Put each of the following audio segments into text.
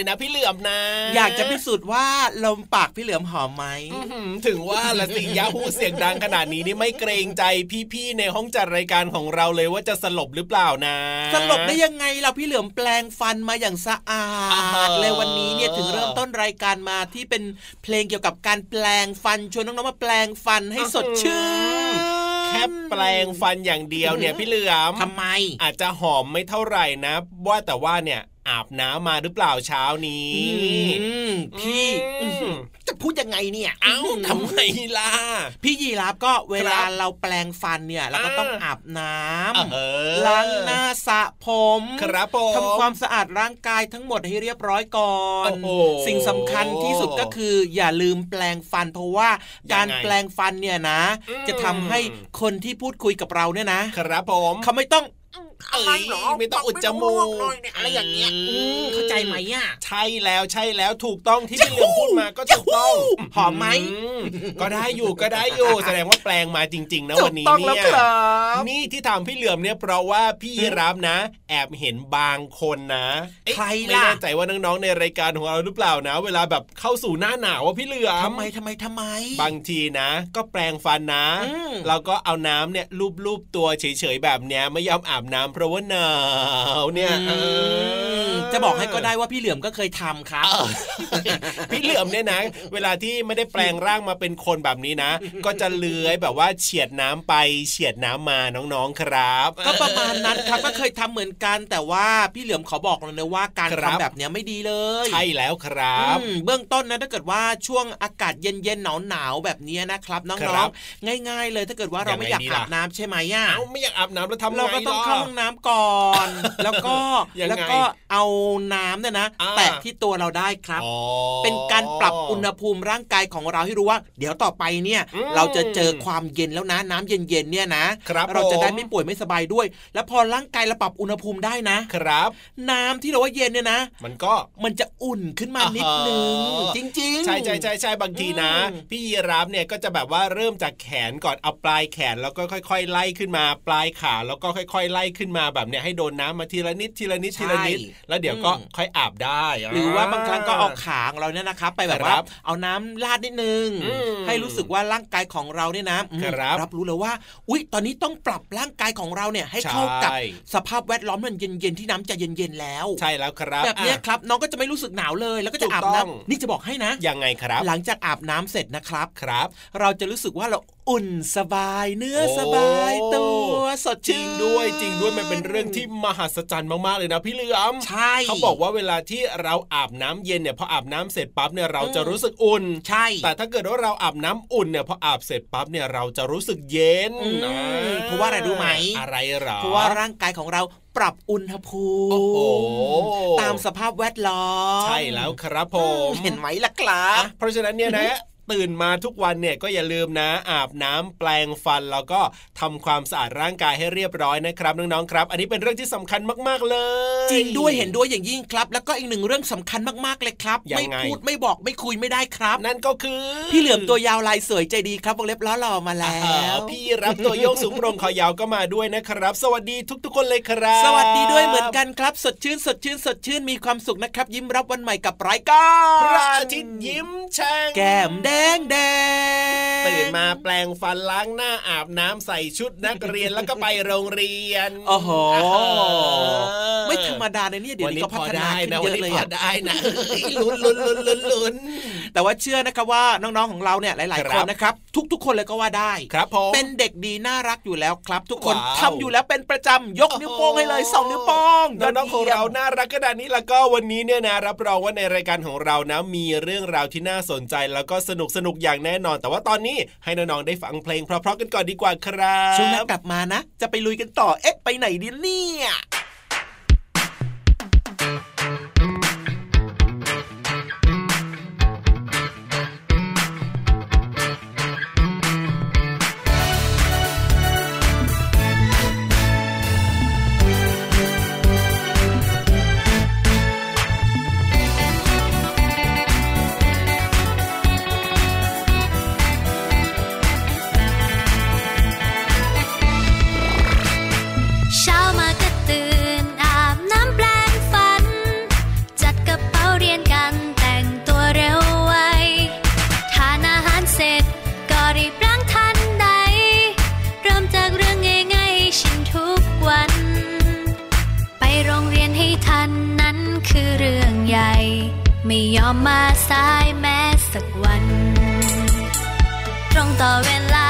เสียงดังเลยนะ พี่เหลือมนะ อยากจะพิสูจน์ว่าลมปากพี่เหลือมหอมไหมอื้อหือถึงว่าละสิยาพูดเสียงดังขนาดนี้นี่ไม่เกรงใจพี่ๆในห้องจัดรายการของเราเลยว่าจะสลบหรือเปล่านะสลบได้ยังไงเราพี่เหลือมแปลงฟันมาอย่างสะอาอ่าดเลยวันนี้เนี่ยถึงเริ่มต้นรายการมาที่เป็นเพลงเกี่ยวกับการแปลงฟันชวนน้องๆมาแปลงฟันให้สดชื่นแค่แปลงฟันอย่างเดียวเนี่ยพี่เหลือมทำไม อาจจะหอมไม่เท่าไหร่นะ ว่าแต่ว่าเนี่ย อาบน้ำมาหรือเปล่าเช้านี้อืมพี่อืมอื้อหือจะพูดยังไงเนี่ยเอ้าทำไมล่ะพี่ยีราฟก็เวลาครับเราแปลงฟันเนี่ยเราก็อ่าต้องอาบน้ำเออล้างหน้าสระผมครับผมทำความสะอาดร่างกายทั้งหมดให้เรียบร้อยก่อนโอ้โหสิ่งสำคัญที่สุดก็คือ อย่าลืมแปลงฟันเพราะว่ายังไงการแปลงฟันเนี่ยนะอืมจะทำให้คนที่พูดคุยกับเราเนี่ยนะครับผมเขาไม่ต้อง เอ้ยไม่ต้องอุดจมูกอะไรอย่างเงี้ยอืมเข้าใจไหมอะใช่แล้วใช่แล้วถูกต้องที่พี่เหลือมพูดมาก็ถูกต้องหอมไหมมก็ได้อยู่ก็ได้อยู่แสดงว่าแปลงมาจริง ๆ นะวันนี้ถูกต้องเนี่แล้วยครับนี่ที่ทำพี่เหลือมเนี่ยเพราะว่าพี่รับนะ แอบเห็นบางคนนะเอ๊ะใครไม่ล่ะแน่ใจว่าน้องๆในรายการของเราหรือเปล่านะ เวลาแบบเข้าสู่หน้าหนาวว่าพี่เหลือมทำไมทำไมทำไม บางทีนะ ก็แปลงฟันนะอืมเราก็เอาน้ำเนี่ยลูบๆตัวเฉยๆแบบเนี้ยไม่ยอมอาบน้ำเพราะว่าหนาวเนี่ยเออจะบอกให้ก็ได้ว่าพี่เหลือมก็เคยทำครับเออพี่เหลือมเนี่ยนะ เวลาที่ไม่ได้แปลงร่างมาเป็นคนแบบนี้นะ ก็จะเลื้อยแบบว่าเฉียดน้ำไปเฉียดน้ำมาน้องๆครับ ก็ประมาณนั้นครับก็เคยทำเหมือนกัน แต่ว่าพี่เหลือมขอบอกเลยนะว่าการครับทำแบบเนี้ยไม่ดีเลยใช่แล้วครับอืมเบื้องต้นนะถ้าเกิดว่าช่วงอากาศเย็นๆหนาวๆแบบเนี้ยนะครับน้ครัองบๆง่าย ๆ เลยถ้าเกิดว่าเราไม่อยากยังไงดีอาล่ะบน้ำใช่ไหมอะเอ้าไม่อยากอาบน้ำแล้วทำไงเราก็ต้องเข้าล่ะห้องน้ำก่อน แล้วก็ยังไงแล้วก็เอาน้ำเนี่ยนะอ่าแตะที่ตัวเราได้ครับอ๋อเป็นการปรับอุณหภูมิร่างกายของเราให้รู้ว่า เดี๋ยวต่อไปเนี่ยอืมเราจะเจอความเย็นแล้วนะน้ำเย็นๆเนี่ยนะครับเราจะได้ผมไม่ป่วยไม่สบายด้วย แล้วพอร่างกายเราปรับอุณหภูมิได้นะครับ น้ำที่เราว่าเย็นเนี่ยนะ มันก็มันจะอุ่นขึ้นมานิดนึงอ่าฮะจริงๆใช่ใช่ใช่ใช่บางทีนะอืมพี่ยีรับเนี่ยก็จะแบบว่าเริ่มจากแขนก่อนเอาปลายแขนแล้วก็ค่อย ๆ ไล่ขึ้นมา ปลายขาแล้วก็ค่อย ๆ ไล่ขึ้นมาแบบเนี้ยให้โดนน้ำมาทีละนิดทีละนิดทีละนิด แล้วเดี๋ยวก็ค่อยอาบได้ หรือว่าบางครั้งก็เอาขาของเราเนี่ยนะครับไปแบบว่าครับเอาน้ำราดนิดนึงอืมให้รู้สึกว่าร่างกายของเราเนี่ยนะอืมครับรับรู้เลยว่า อุ๊ย ตอนนี้ต้องปรับร่างกายของเราเนี่ยให้เข้ากับใช่สภาพแวดล้อมมันเย็นๆที่น้ำจะเย็นๆแล้ว ใช่แล้วครับแบบเนี้ยอะครับน้องก็จะไม่รู้สึกหนาวเลยแล้วก็จะถูกอาบต้องน้ำนี่จะบอกให้นะยังไงครับ หลังจากอาบน้ำเสร็จนะครับครับ เราจะรู้สึกว่าเรา อุ่นสบายเนื้อโอ้สบายตัวสดจริชื่งนด้วยจริงด้วยมันเป็นเรื่องที่มหัศจรรย์มากๆเลยนะพี่เหลือมใช่เขาบอกว่าเวลาที่เราอาบน้ำเย็นเนี่ยพออาบน้ำเสร็จปั๊บเนี่ยเราจะรู้สึกอุ่น ใช่ แต่ถ้าเกิดว่าเราอาบน้ำอุ่นเนี่ยพออาบเสร็จปั๊บเนี่ยเราจะรู้สึกเย็นอืมอ่เพราะว่าอะไรรู้ไหมอะไรหรอเพราะว่าร่างกายของเราปรับอุณหภูโอ้โหมิตามสภาพแวดล้อม ใช่แล้วครับผม เห็นไหมล่ะครัอะบเพราะฉะนั้นเนี่ยนะ ตื่นมาทุกวันเนี่ยก็อย่าลืมนะอาบน้ำแปลงฟัน แล้วก็ทำความสะอาดร่างกายให้เรียบร้อยนะครับน้องๆครับ อันนี้เป็นเรื่องที่สำคัญมากๆเลย จริงด้วยเห็นด้วยอย่างยิ่งครับ แล้วก็อีกหนึ่งเรื่องสำคัญมากๆเลยครับยัไม่งไงพูดไม่บอกไม่คุยไม่ได้ครับ นั่นก็คือพี่เหลือมตัวยาวลายสวยใจดีครับวงเล็บล้อหล่อมาแล้อ้าวพี่รับตัวโยกสูงโปรงคอยาวก็มาด้วยนะครับ สวัสดีทุกๆ คนเลยครับ สวัสดีด้วยเหมือนกันครับ สดชื่นสดชื่นสดชื่นมีความสุขนะครับ ยิ้มรับวันใหม่กับรายการพระอาทิตย์ยิ้มแฉ่งแก้มแดงแดงตื่นมาแปลงฟันล้างหน้าอาบน้ำใส่ชุดนักเรียนแล้วก็ไปโรงเรียนโอ้โหอ่าไม่ธรรมดานะเนี่ยเดี๋ยววันนี้นี้ก็พพัอฒนาได้ขึ้นนะเยวันอะนี้เลยพออะได้นะลุ้นลุ้นลุ้นลุ้นลุ้นแต่ว่าเชื่อนะครับว่าน้องๆของเราเนี่ยหลายคๆครับนนะครับ ทุก ๆ คนเลยก็ว่าได้ครับผมเป็นเด็กดีน่ารักอยู่แล้วครับ ทุกคนว้าวทำอยู่แล้วเป็นประจำยกนิ้วโป้งให้เลยสองนิ้วโป้งน้องๆของเราน่ารักขนาดนี้แล้วก็วันนี้เนี่ยนะรับรองว่าในรายการของเรานะมีเรื่องราวที่น่าสนใจแล้วก็สนุกสนุกอย่างแน่นอน แต่ว่าตอนนี้ให้น้องๆได้ฟังเพลงเพราะๆกันก่อนดีกว่าครับ ช่วงหน้ากลับมานะ จะไปลุยกันต่อเอ๊ะไปไหนดีเนี่ย คือเรื่องใหญ่ ไม่ยอมมาสายแม้สักวัน ตรงต่อเวลา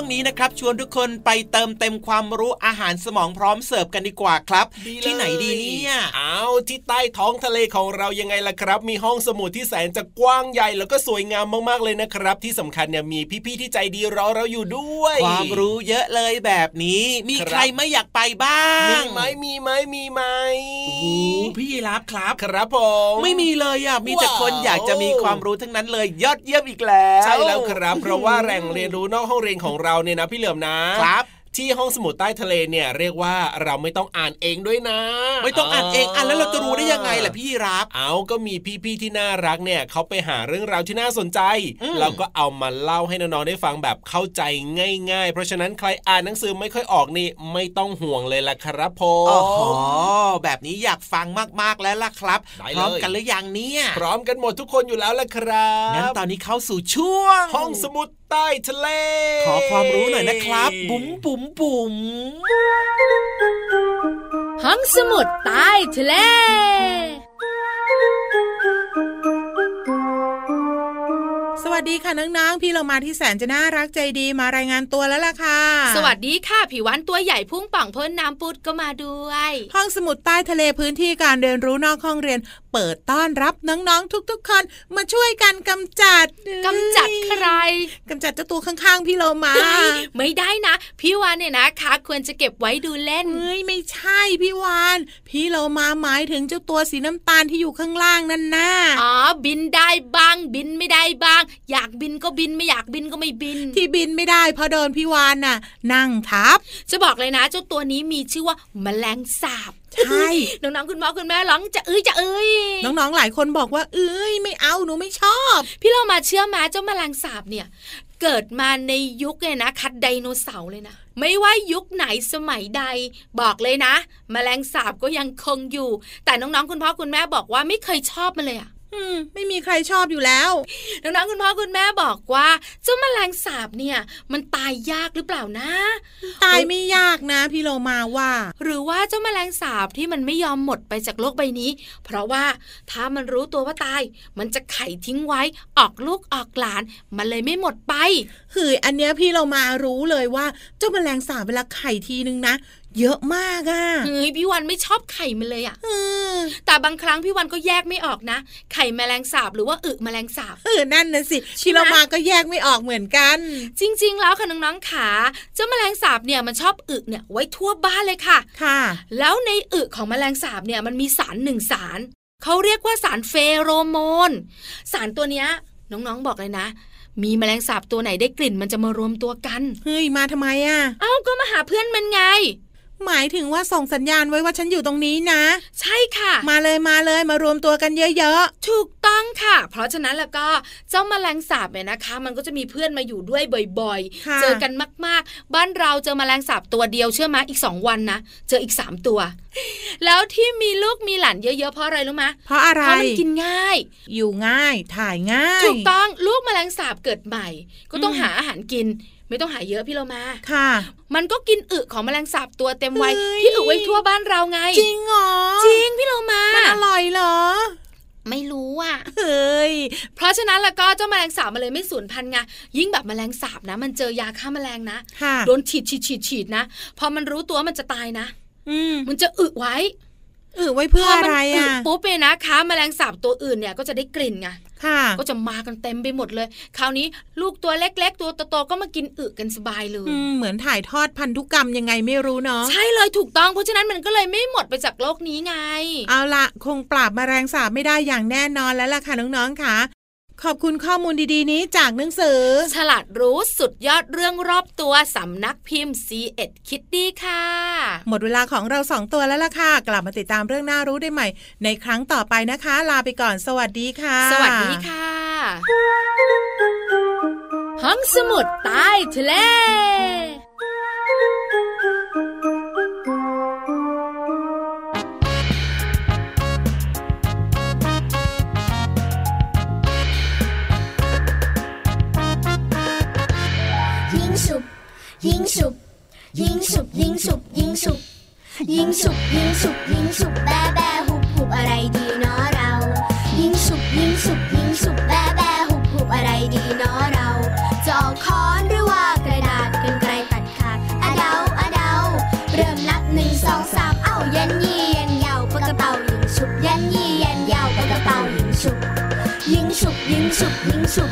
วงนี้นะครับชวนทุกคนไปเติมเต็มความรู้อาหารสมองพร้อมเสิร์ฟกันดีกว่าครับดีเลยที่ไหนดีเนี่ยเอาที่ใต้ท้องทะเลของเรายังไงล่ะครับ มีห้องสมุดที่แสนจะกว้างใหญ่แล้วก็สวยงามมากๆเลยนะครับ ที่สำคัญเนี่ยมีพี่ๆที่ใจดีรอเราอยู่ด้วย ความรู้เยอะเลยแบบนี้ มีครับใครไม่อยากไปบ้างมีไหมมีไหมมีไหมโอ้โหพี่ยีรับครับครับผมไม่มีเลยอะมีแต่คนว้าวอยากจะมีความรู้ทั้งนั้นเลยยอดเยี่ยมอีกแล้วใช่แล้วครับ เพราะว่าแหล่งเรียนรู้นอกห้องเรียนของเราเนี่ยนะพี่เหลือมนะครับที่ห้องสมุดใต้ทะเลเนี่ยเรียกว่าเราไม่ต้องอ่านเองด้วยนะ ไม่ต้องอ่านเองอ่านแล้วเราจะรู้ได้ยังไงล่ะพี่รับเอาก็มีพี่ๆที่น่ารักเนี่ยเขาไปหาเรื่องราวที่น่าสนใจอืมเราก็เอามาเล่าให้น้องๆได้ฟังแบบเข้าใจง่าย ๆ เพราะฉะนั้นใครอ่านหนังสือไม่ค่อยออกนี่ไม่ต้องห่วงเลยล่ะครับผมโอ้โหแบบนี้อยากฟังมากๆแล้วล่ะครับได้เลยพร้อมกันหรือยังเนี่ยพร้อมกันหมดทุกคนอยู่แล้วล่ะครับงั้นตอนนี้เข้าสู่ช่วง ห้องสมุด ใต้ทะเล ขอความรู้หน่อยนะครับ บุ๋มบุ๋มบุ๋มห้องสมุดใต้ทะเลสวัสดีค่ะน้องๆ พี่เรามาที่แสนจะน่ารักใจดีมารายงานตัวแล้วล่ะค่ะ สวัสดีค่ะผิววันตัวใหญ่พุ่งป่องพ้นน้ำปุดก็มาด้วย ห้องสมุดใต้ทะเลพื้นที่การเรียนรู้นอกห้องเรียนเปิดต้อนรับน้องๆทุก ๆ คนมาช่วยกันกำจัดกำจัดใครกำจัดเจ้าตัวข้างๆพี่เรามา ไม่ได้นะ พี่วานเนี่ยนะคะควรจะเก็บไว้ดูเล่นเฮ้ยไม่ใช่พี่วาน พี่เรามาหมายถึงเจ้าตัวสีน้ำตาลที่อยู่ข้างล่างนั่นน่ะอ๋อบินได้บ้าง บินไม่ได้บ้าง อยากบินก็บินไม่อยากบินก็ไม่บิน ที่บินไม่ได้เพราะโดนพี่วานน่ะ นั่งทับ จะบอกเลยนะ เจ้าตัวนี้มีชื่อว่าแมลงสาบ ใช่น้องๆคุณพ่อคุณแม่ร้องจะเอ้ยจะเอ้ยน้องๆหลายคนบอกว่า เอ้ยไม่เอาหนูไม่ชอบ พี่เรามาเชื่อมาเจ้าแมลงสาบเนี่ย เกิดมาในยุคเนี่ยนะคัดไดโนเสาร์เลยนะไม่ว่ายุคไหนสมัยใด บอกเลยนะ แมลงสาบก็ยังคงอยู่ แต่น้องๆคุณพ่อคุณแม่บอกว่าไม่เคยชอบมันเลยอะ อืมไม่มีใครชอบอยู่แล้วน้องๆคุณพ่อคุณแม่บอกว่าเจ้าแมลงสาบเนี่ย มันตายยากหรือเปล่านะ ตายไม่ยากนะพี่โลมาว่า หรือว่าเจ้าแมลงสาบที่มันไม่ยอมหมดไปจากโลกใบนี้ เพราะว่าถ้ามันรู้ตัวว่าตาย มันจะไข่ทิ้งไว้ออกลูกออกหลาน มันเลยไม่หมดไป คืออันเนี้ยพี่เรามารู้เลยว่าเจ้าแมลงสาบเวลาไข่ทีนึงนะ เยอะมากอะ่ะเฮ้ยพี่วันไม่ชอบไข่มันเลยอะเออแต่บางครั้งพี่วันก็แยกไม่ออกนะ ไข่แมลงสาบหรือว่าอึแมลงสาบเออนั่นนะสิใช่ไหมพี่เรามาก็แยกไม่ออกเหมือนกัน จริง ๆ แล้วค่ะน้องๆขาเจ้าแมลงสาบเนี่ยมันชอบอึเนี่ยไว้ทั่วบ้านเลยค่ะ ค่ะ แล้วในอึของแมลงสาบเนี่ยมันมีสารหนึ่งสารเขาเรียกว่าสารเฟโรโมน สารตัวเนี้ยน้องๆบอกเลยนะมีแมลงสาบตัวไหนได้กลิ่นมันจะมารวมตัวกัน เฮ้ย มาทำไมอะ่ะ เอ้าก็มาหาเพื่อนมันไง หมายถึงว่าส่งสัญญาณไว้ว่าฉันอยู่ตรงนี้นะ ใช่ค่ะ มาเลยมาเลยมารวมตัวกันเยอะถูกต้องค่ะ เพราะฉะนั้นแล้วก็เจ้าแมลงสาบเนี่ยนะคะ มันก็จะมีเพื่อนมาอยู่ด้วยบ่อยๆค่ะๆเจอกันมากๆ บ้านเราเจอแมลงสาบตัวเดียวเชื่อไหมอีกสองวันนะ เจออีกสามตัว แล้วที่มีลูกมีหลานเยอะๆ เพราะอะไรรู้ไหมเพราะอะไรเพราะมันกินง่าย อยู่ง่ายถ่ายง่าย ถูกต้องลูกแมลงสาบเกิดใหม่ ก็ต้องอืมหาอาหารกิน ไม่ต้องหาเยอะพี่เรามาค่ะ มันก็กินอึของแมลงสาบตัวเต็มวัยเฮ้ยที่อึไว้ทั่วบ้านเราไง จริงเหรอ จริงพี่เรามามันอร่อยเหรอไม่รู้อะ เฮ้ย เพราะฉะนั้นแล้วก็เจ้าแมลงสาบมันเลยไม่สูญพันธุ์ไง ยิ่งแบบแมลงสาบนะ มันเจอยาฆ่าแมลงนะค่ะโดนฉีดฉีดฉีดฉีดนะ พอมันรู้ตัวมันจะตายนะอืมมันจะอึไว้เออไว้เพื่อพออะมัไรอึอะปุ๊บเนี่ยนะคะแมลงสาบตัวอื่นเนี่ยก็จะได้กลิ่นไงค่ะก็จะมากันเต็มไปหมดเลย คราวนี้ลูกตัวเล็ก ๆ ตัวโตๆก็มากินอึกันสบายเลยอืมเหมือนถ่ายทอดพันธุกรรมยังไงไม่รู้เนาะใช่เลยถูกต้องเพราะฉะนั้นมันก็เลยไม่หมดไปจากโลกนี้ไง เอาละคงปราบแมลงสาบไม่ได้อย่างแน่นอนแล้วล่ะค่ะน้องๆค่ะ ขอบคุณข้อมูลดีๆ นี้จากหนังสือ ฉลาดรู้สุดยอดเรื่องรอบตัวสำนักพิมพ์ C ีเอ็ดคิตตี้ค่ะ หมดเวลาของเราสองตัวแล้วล่ะค่ะ กลับมาติดตามเรื่องน่ารู้ได้ใหม่ ในครั้งต่อไปนะคะ ลาไปก่อน สวัสดีค่ะ สวัสดีค่ะ ห้องสมุดใต้ทะเล ฉุบ ยิงฉุบ ยิงฉุบ ยิงฉุบ ยิงฉุบ ยิงฉุบ ยิงฉุบ แบแบหุบหุบอะไรดีเนาะเรา ยิงฉุบ ยิงฉุบ ยิงฉุบ แบแบหุบหุบอะไรดีเนาะเราจะออกค้อนหรือว่ากระดาษกันไกลตัดขาดอะเดาอะเดาเริ่มนับหนึ่งสองสามเอ้ายันยี่ยันยาวปากกระเป๋ายิงฉุบยันยี่ยันยาวปากกระเป๋ายิงฉุบ ยิงฉุบ ยิงฉุบ ยิงฉุบ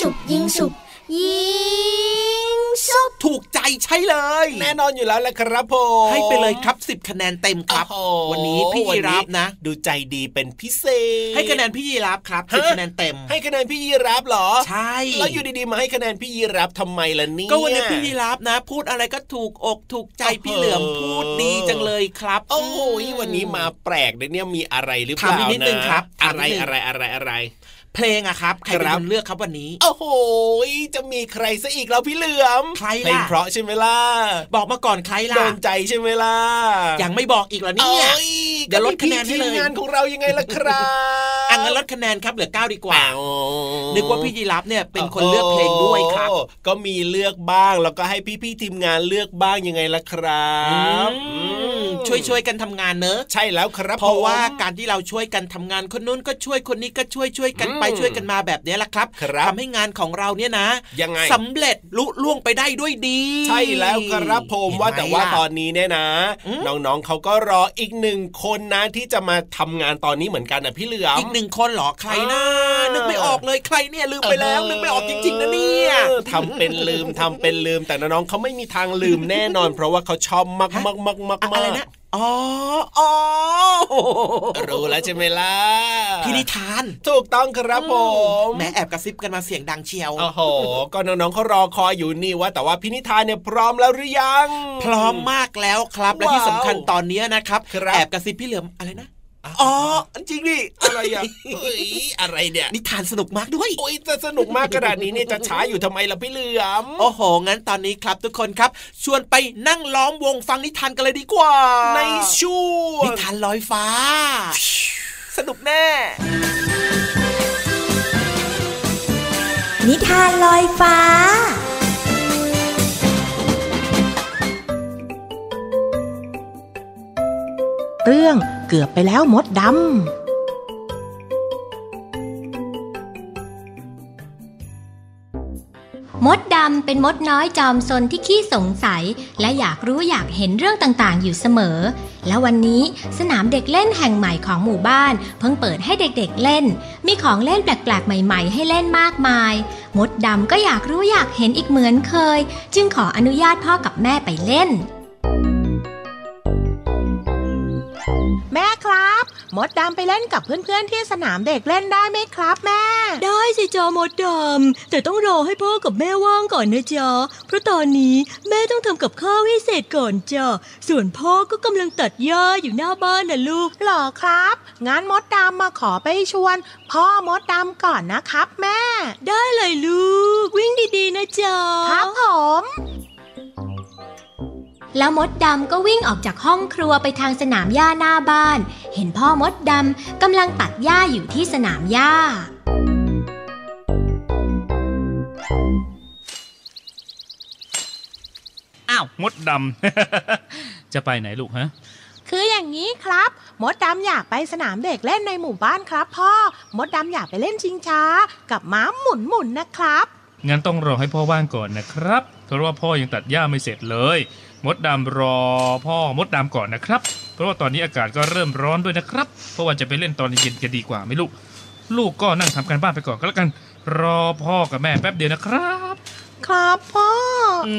ฉุบยิงฉุบยิงฉุบยิงฉุบถูกใจใช่เลย แน่นอนอยู่แล้วแหละครับผมให้ไปเลยครับ 10 คะแนนเต็มครับโอ้โหวันนี้พี่ยีราฟนะ ดูใจดีเป็นพิเศษ ให้คะแนนพี่ยีราฟครับฮะ10คะแนนเต็ม ให้คะแนนพี่ยีรับเหรอ ใช่ แล้วอยู่ดีๆมาให้คะแนนพี่ยีรับทำไมล่ะเนี่ยก็วันนี้พี่ยีราฟนะ พูดอะไรก็ถูกอกถูกใจพี่เหลือมพูดดีจังเลยครับ โอ้ยวันนี้มาแปลกเลยเนี่ยมีอะไรหรือเปล่าถามอีกนิดนึงครับถามอะไรนิดนึงอะไรอะไรอะไร เพลงอะครับใครเป็นครับคนเลือกครับวันนี้ โอ้โหจะมีใครซะอีกแล้วพี่เหลือมใครล่ะเพลงเพราะใช่ไหมล่ะบอกมาก่อนใครล่ะโดนใจใช่ไหมล่ะยังไม่บอกอีกเหรอเนี่ยอ้เดี๋ยวลดคะแนนให้ก็เลยพี่ทีมงานของเรายังไงล่ะครับอังั้นลดคะแนนครับเหลือเก้าดีกว่าอ้วนึกว่าพี่ยีรับเนี่ยเป็นคนเลือกเพลงด้วยครับโอ้โหก็มีเลือกบ้างแล้วก็ให้พี่ๆทีมงานเลือกบ้างยังไงล่ะครับอืมช่วยช่วยๆกันทำงานเนอะ ใช่แล้วครับ เพราะว่าผมการที่เราช่วยกันทำงานคนนู้นก็ช่วยคนนี้ก็ช่วยช่วยกันไปอืมช่วยกันมาแบบนี้แหละครับครับทำให้งานของเราเนี่ยนะยังไงสำเร็จลุล่วงไปได้ด้วยดี ใช่แล้วครับผมเห็นไหว่าแต่ว่าล่ะตอนนี้เนี่ยนะอืมน้องๆเขาก็รออีกหนึ่งคนนะที่จะมาทำงานตอนนี้เหมือนกันนะพี่เหลือมอีกหนึ่งคนเหรอใครนะอ่านึนึกไม่ออกเลยใครเนี่ยลืมไปแล้วนึกไม่ออกจริงๆนะเนี่ยออทำเป็นลืมทำเป็นลืมแต่น้องๆเขาไม่มีทางลืมแน่นอน เพราะว่าเขาชอบมากมากมากมากอะไรนะ อ๋ออ๋อรู้แล้วใช่ไหมล่ะพี่นิทาน ถูกต้องครับผมแหม้แอบกระซิบกันมาเสียงดังเชียวโอ้โหก็น้องๆเขารอคอยอยู่นี่ว่า แต่ว่าพินิธานเนี่ยพร้อมแล้วหรือยัง พร้อมมากแล้วครับและที่ว้าวสำคัญตอนนี้นะครับครับแอบกระซิบพี่เหลือมอะไรนะ อ๋อจริงดิอะไรอะเฮ้ยอะไรเนี่ยนิทานสนุกมากด้วยโอ้ยจะสนุกมากขนาดนี้เนี่ยจะช้าอยู่ทำไมล่ะพี่เหลือมโอ้โหงั้นตอนนี้ครับทุกคนครับ ชวนไปนั่งล้อมวงฟังนิทานกันเลยดีกว่า ในช่วนิงทานลอยฟ้า สนุกแน่ นิทานลอยฟ้าเรื่อง เกือบไปแล้วมดดำมดดำเป็นมดน้อยจอมซนที่ขี้สงสัย และอยากรู้อยากเห็นเรื่องต่างๆ อยู่เสมอ แล้ววันนี้สนามเด็กเล่นแห่งใหม่ของหมู่บ้าน เพิ่งเปิดให้เด็กๆเล่น มีของเล่นแปลกๆ ใหม่ๆ ให้เล่นมากมาย มดดำก็อยากรู้อยากเห็นอีกเหมือนเคย จึงขออนุญาตพ่อกับแม่ไปเล่น มดดำไปเล่นกับเพื่อนๆที่สนามเด็กเล่นได้ไหมครับแม่ ได้สิจอมดดำแต่ต้องรอให้พ่อกับแม่ว่างก่อนนะจ๊ะเพราะตอนนี้แม่ต้องทำกับข้าวให้เสร็จก่อนจ้ะส่วนพ่อก็กำลังตัดหญ้าอยู่หน้าบ้านนะลูกหรอครับงั้นมดดำมาขอไปชวน พ่อมดดำก่อนนะครับแม่ ได้เลยลูก วิ่งดีๆนะจ๊ะครับผม แล้วมดดำก็วิ่งออกจากห้องครัวไปทางสนามหญ้าหน้าบ้าน เห็นพ่อมดดำกำลังตัดหญ้าอยู่ที่สนามหญ้า อ้าว มดดำ จะไปไหนลูกฮะ คืออย่างนี้ครับ มดดำอยากไปสนามเด็กเล่นในหมู่บ้านครับ พ่อ มดดำอยากไปเล่นชิงช้า กับม้าหมุนหมุนๆนะครับ งั้นต้องรอให้พ่อว่างก่อนนะครับ เพราะว่าพ่อยังตัดหญ้าไม่เสร็จเลย มดดำรอพ่อมดดำก่อนนะครับ เพราะว่าตอนนี้อากาศก็เริ่มร้อนด้วยนะครับ เพราะว่าจะไปเล่นตอนเย็นจะดีกว่าไหมลูก ลูกก็นั่งทำการบ้านไปก่อนก็แล้วกัน รอพ่อกับแม่แป๊บเดียวนะครับ ครับพ่อ อื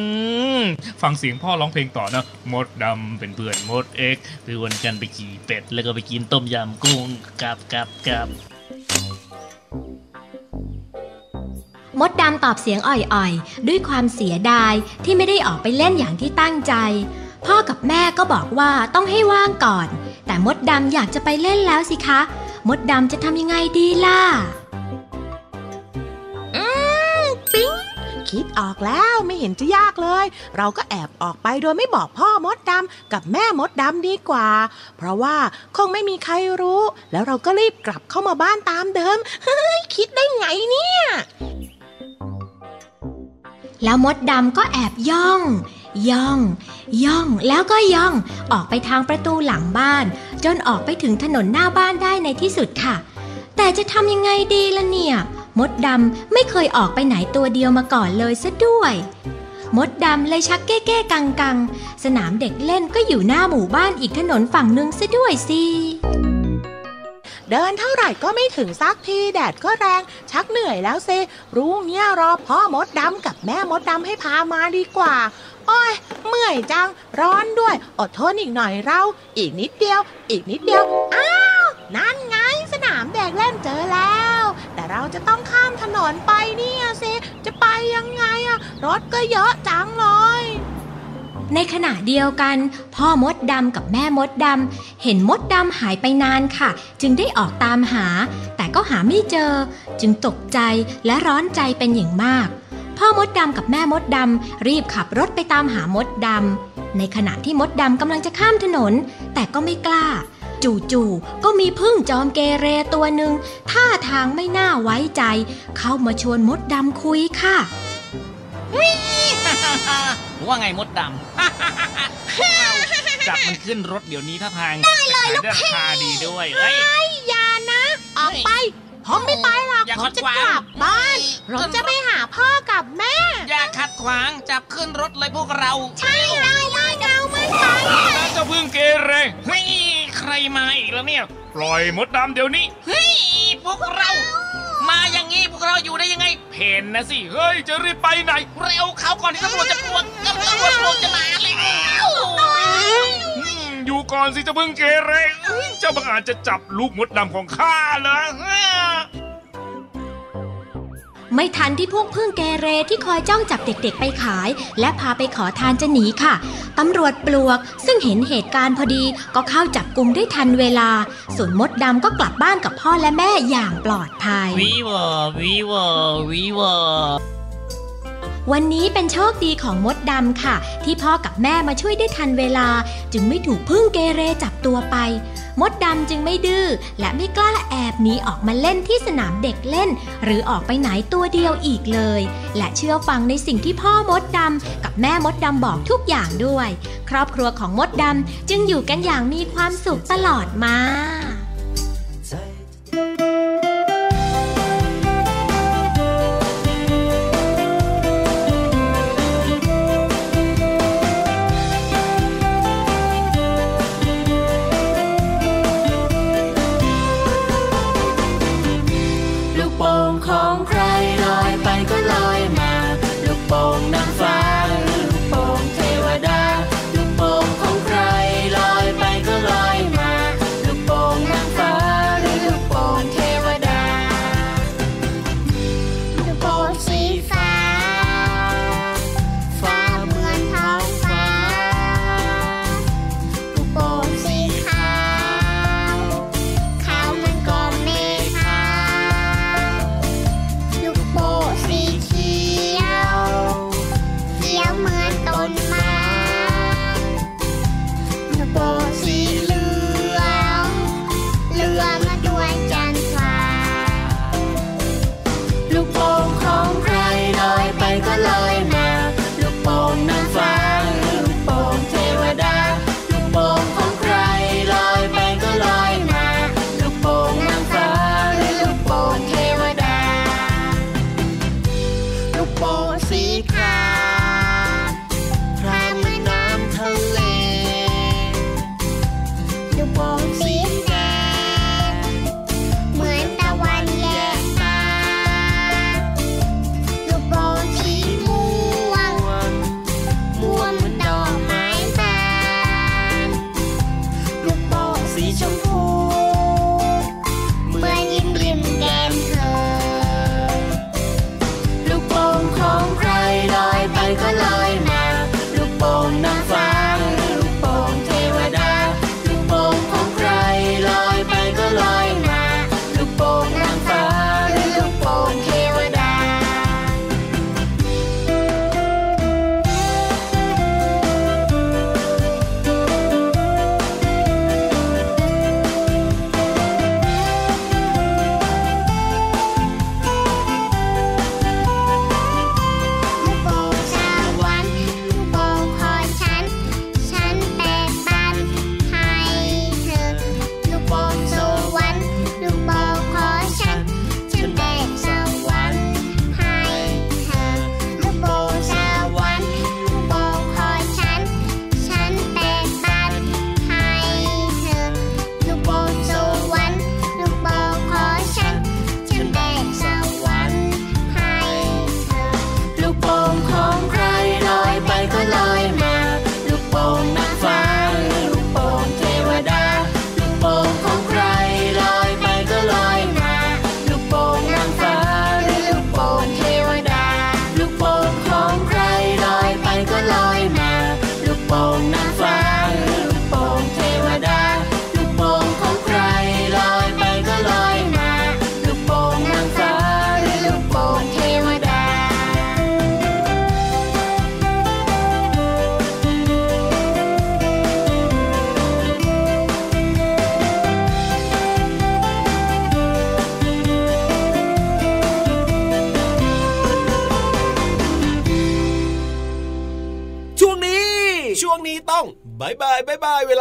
มฟังเสียงพ่อร้องเพลงต่อนะ มดดำเป็นเพื่อนมดเอ็กคือวันกันไปขี่เป็ดแล้วก็ไปกินต้มยำกุ้งกับกับกับ มดดำตอบเสียงอ่อยๆ ด้วยความเสียดายที่ไม่ได้ออกไปเล่นอย่างที่ตั้งใจ พ่อกับแม่ก็บอกว่าต้องให้ว่างก่อน แต่มดดำอยากจะไปเล่นแล้วสิคะ มดดำจะทำยังไงดีล่ะปิ๊งคิดออกแล้วไม่เห็นจะยากเลย เราก็แอบออกไปโดยไม่บอกพ่อมดดำกับแม่มดดำดีกว่า เพราะว่าคงไม่มีใครรู้ แล้วเราก็รีบกลับเข้ามาบ้านตามเดิม เฮ้ย คิดได้ไงเนี่ย แล้วมดดำก็แอบย่อง ย่อง ย่องแล้วก็ย่อง ออกไปทางประตูหลังบ้าน จนออกไปถึงถนนหน้าบ้านได้ในที่สุดค่ะ แต่จะทำยังไงดีล่ะเนี่ย มดดำไม่เคยออกไปไหนตัวเดียวมาก่อนเลยซะด้วย มดดำเลยชักเก้เก้กังกังสนามเด็กเล่นก็อยู่หน้าหมู่บ้านอีกถนนฝั่งนึงซะด้วยสิ เดินเท่าไหร่ก็ไม่ถึงสักทีแดดก็แรง ชักเหนื่อยแล้วเซรู้เนี่ยรอพ่อมดดำกับแม่มดดำให้พามาดีกว่า โอ้ยเมื่อยจัง ร้อนด้วย อดทนอีกหน่อยเรา อีกนิดเดียว อีกนิดเดียว อ้าว นั่นไงสนามเด็กเล่นเจอแล้ว แต่เราจะต้องข้ามถนนไปเนี่ยสิจะไปยังไงอะรถก็เยอะจังเลย ในขณะเดียวกัน พ่อมดดำกับแม่มดดำเห็นมดดำหายไปนานค่ะ จึงได้ออกตามหา แต่ก็หาไม่เจอ จึงตกใจและร้อนใจเป็นอย่างมาก พ่อมดดำกับแม่มดดำรีบขับรถไปตามหามดดำในขณะที่มดดำกำลังจะข้ามถนน แต่ก็ไม่กล้า จู่ๆก็มีพึ่งจอมเกเรตัวหนึ่งท่าทางไม่น่าไว้ใจ เข้ามาชวนมดดำคุยค่ะ ว่าไงมดดำพวกเราจับมันขึ้นรถเดี๋ยวนี้ถ้าทางได้เลยลูกราคาดีด้วยเอ้ยไอ้ยานะ ออกไป ผมไม่ไปหรอกอย่าผมจะขัดขวางกลับบ้านผมจะไปหาพ่อกับแม่ อย่าขัดขวางจับขึ้นรถเลยพวกเรา ใช่ได้ได้เราไม่ไปเจ้าพึ่งเกเรเฮ้ยใครมาอีกแล้วเนี่ย ปล่อยมดดำเดี๋ยวนี้ เฮ้ยพวกเรา มาอย่างงี้พวกเราอยู่ได้ยังไง เพนนะสิ เฮ้ย จะรีบไปไหน เร็วเขาก่อนที่ตำรวจจะปวดตำรวจปวดจะมาแล้วอืมอยู่ก่อนสิเจ้าพึ่งเกเรเอ้ยเจ้าบังอาจจะจับลูกมดดำของข้าเหรอ ไม่ทันที่พวกพึ่งเกเรที่คอยจ้องจับเด็กๆไปขาย และพาไปขอทานจะหนีค่ะตำรวจปลวก ซึ่งเห็นเหตุการณ์พอดีก็เข้าจับกลุ่มได้ทันเวลา ส่วนมดดำก็กลับบ้านกับพ่อและแม่อย่างปลอดภัยวีวอวีวอวีวอ วันนี้เป็นโชคดีของมดดำค่ะ ที่พ่อกับแม่มาช่วยได้ทันเวลา จึงไม่ถูกพึ่งเกเรจับตัวไป มดดำจึงไม่ดื้อและไม่กล้าแอบหนีออกมาเล่นที่สนามเด็กเล่น หรือออกไปไหนตัวเดียวอีกเลย และเชื่อฟังในสิ่งที่พ่อมดดำกับแม่มดดำบอกทุกอย่างด้วย ครอบครัวของมดดำจึงอยู่กันอย่างมีความสุขตลอดมา ลูกโป่งของใคร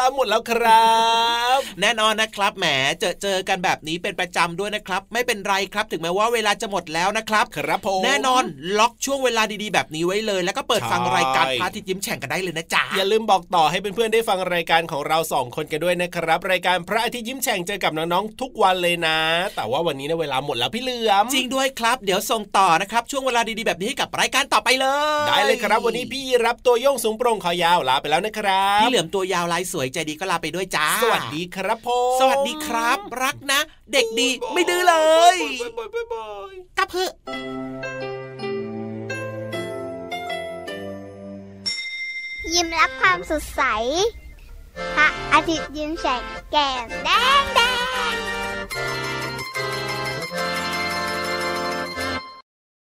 ลาหมดแล้วครับ แน่นอนนะครับแหมเจอเจอกันแบบนี้เป็นประจำด้วยนะครับ ไม่เป็นไรครับถึงแม้ว่าเวลาจะหมดแล้วนะครับ ครับผมแน่นอนล็อกช่วงเวลาดีๆแบบนี้ไว้เลย แล้วก็เปิดฟังใช่รายการพระอาทิตย์ยิ้มแฉ่งกันได้เลยนะจ๊ะอย่าลืมบอกต่อให้เพื่อนๆได้ฟังรายการของเราสองคนกันด้วยนะครับ รายการพระอาทิตย์ยิ้มแฉ่งเจอกับน้องๆทุกวันเลยนะ แต่ว่าวันนี้เนี่ยเวลาหมดแล้วพี่เหลือมจริงด้วยครับ เดี๋ยวส่งต่อนะครับช่วงเวลาดีๆแบบนี้ให้กับรายการต่อไปเลย ได้เลยครับ วันนี้พี่รับตัวโยงสูงโปร่งคอยาวลาไปแล้วนะครับพี่เหลือมตัวยาวลายสวยใจดีก็ลาไปด้วยจ้าสวัสดีครับผมสวัสดีครับ รักนะ เด็กดีไม่ดื้อเลยบ๊ายบายบ๊ายบายกลับเพื่อะยิ้มรับความสดใส พระอาทิตย์ยิ้มแฉกแก้มแดงแด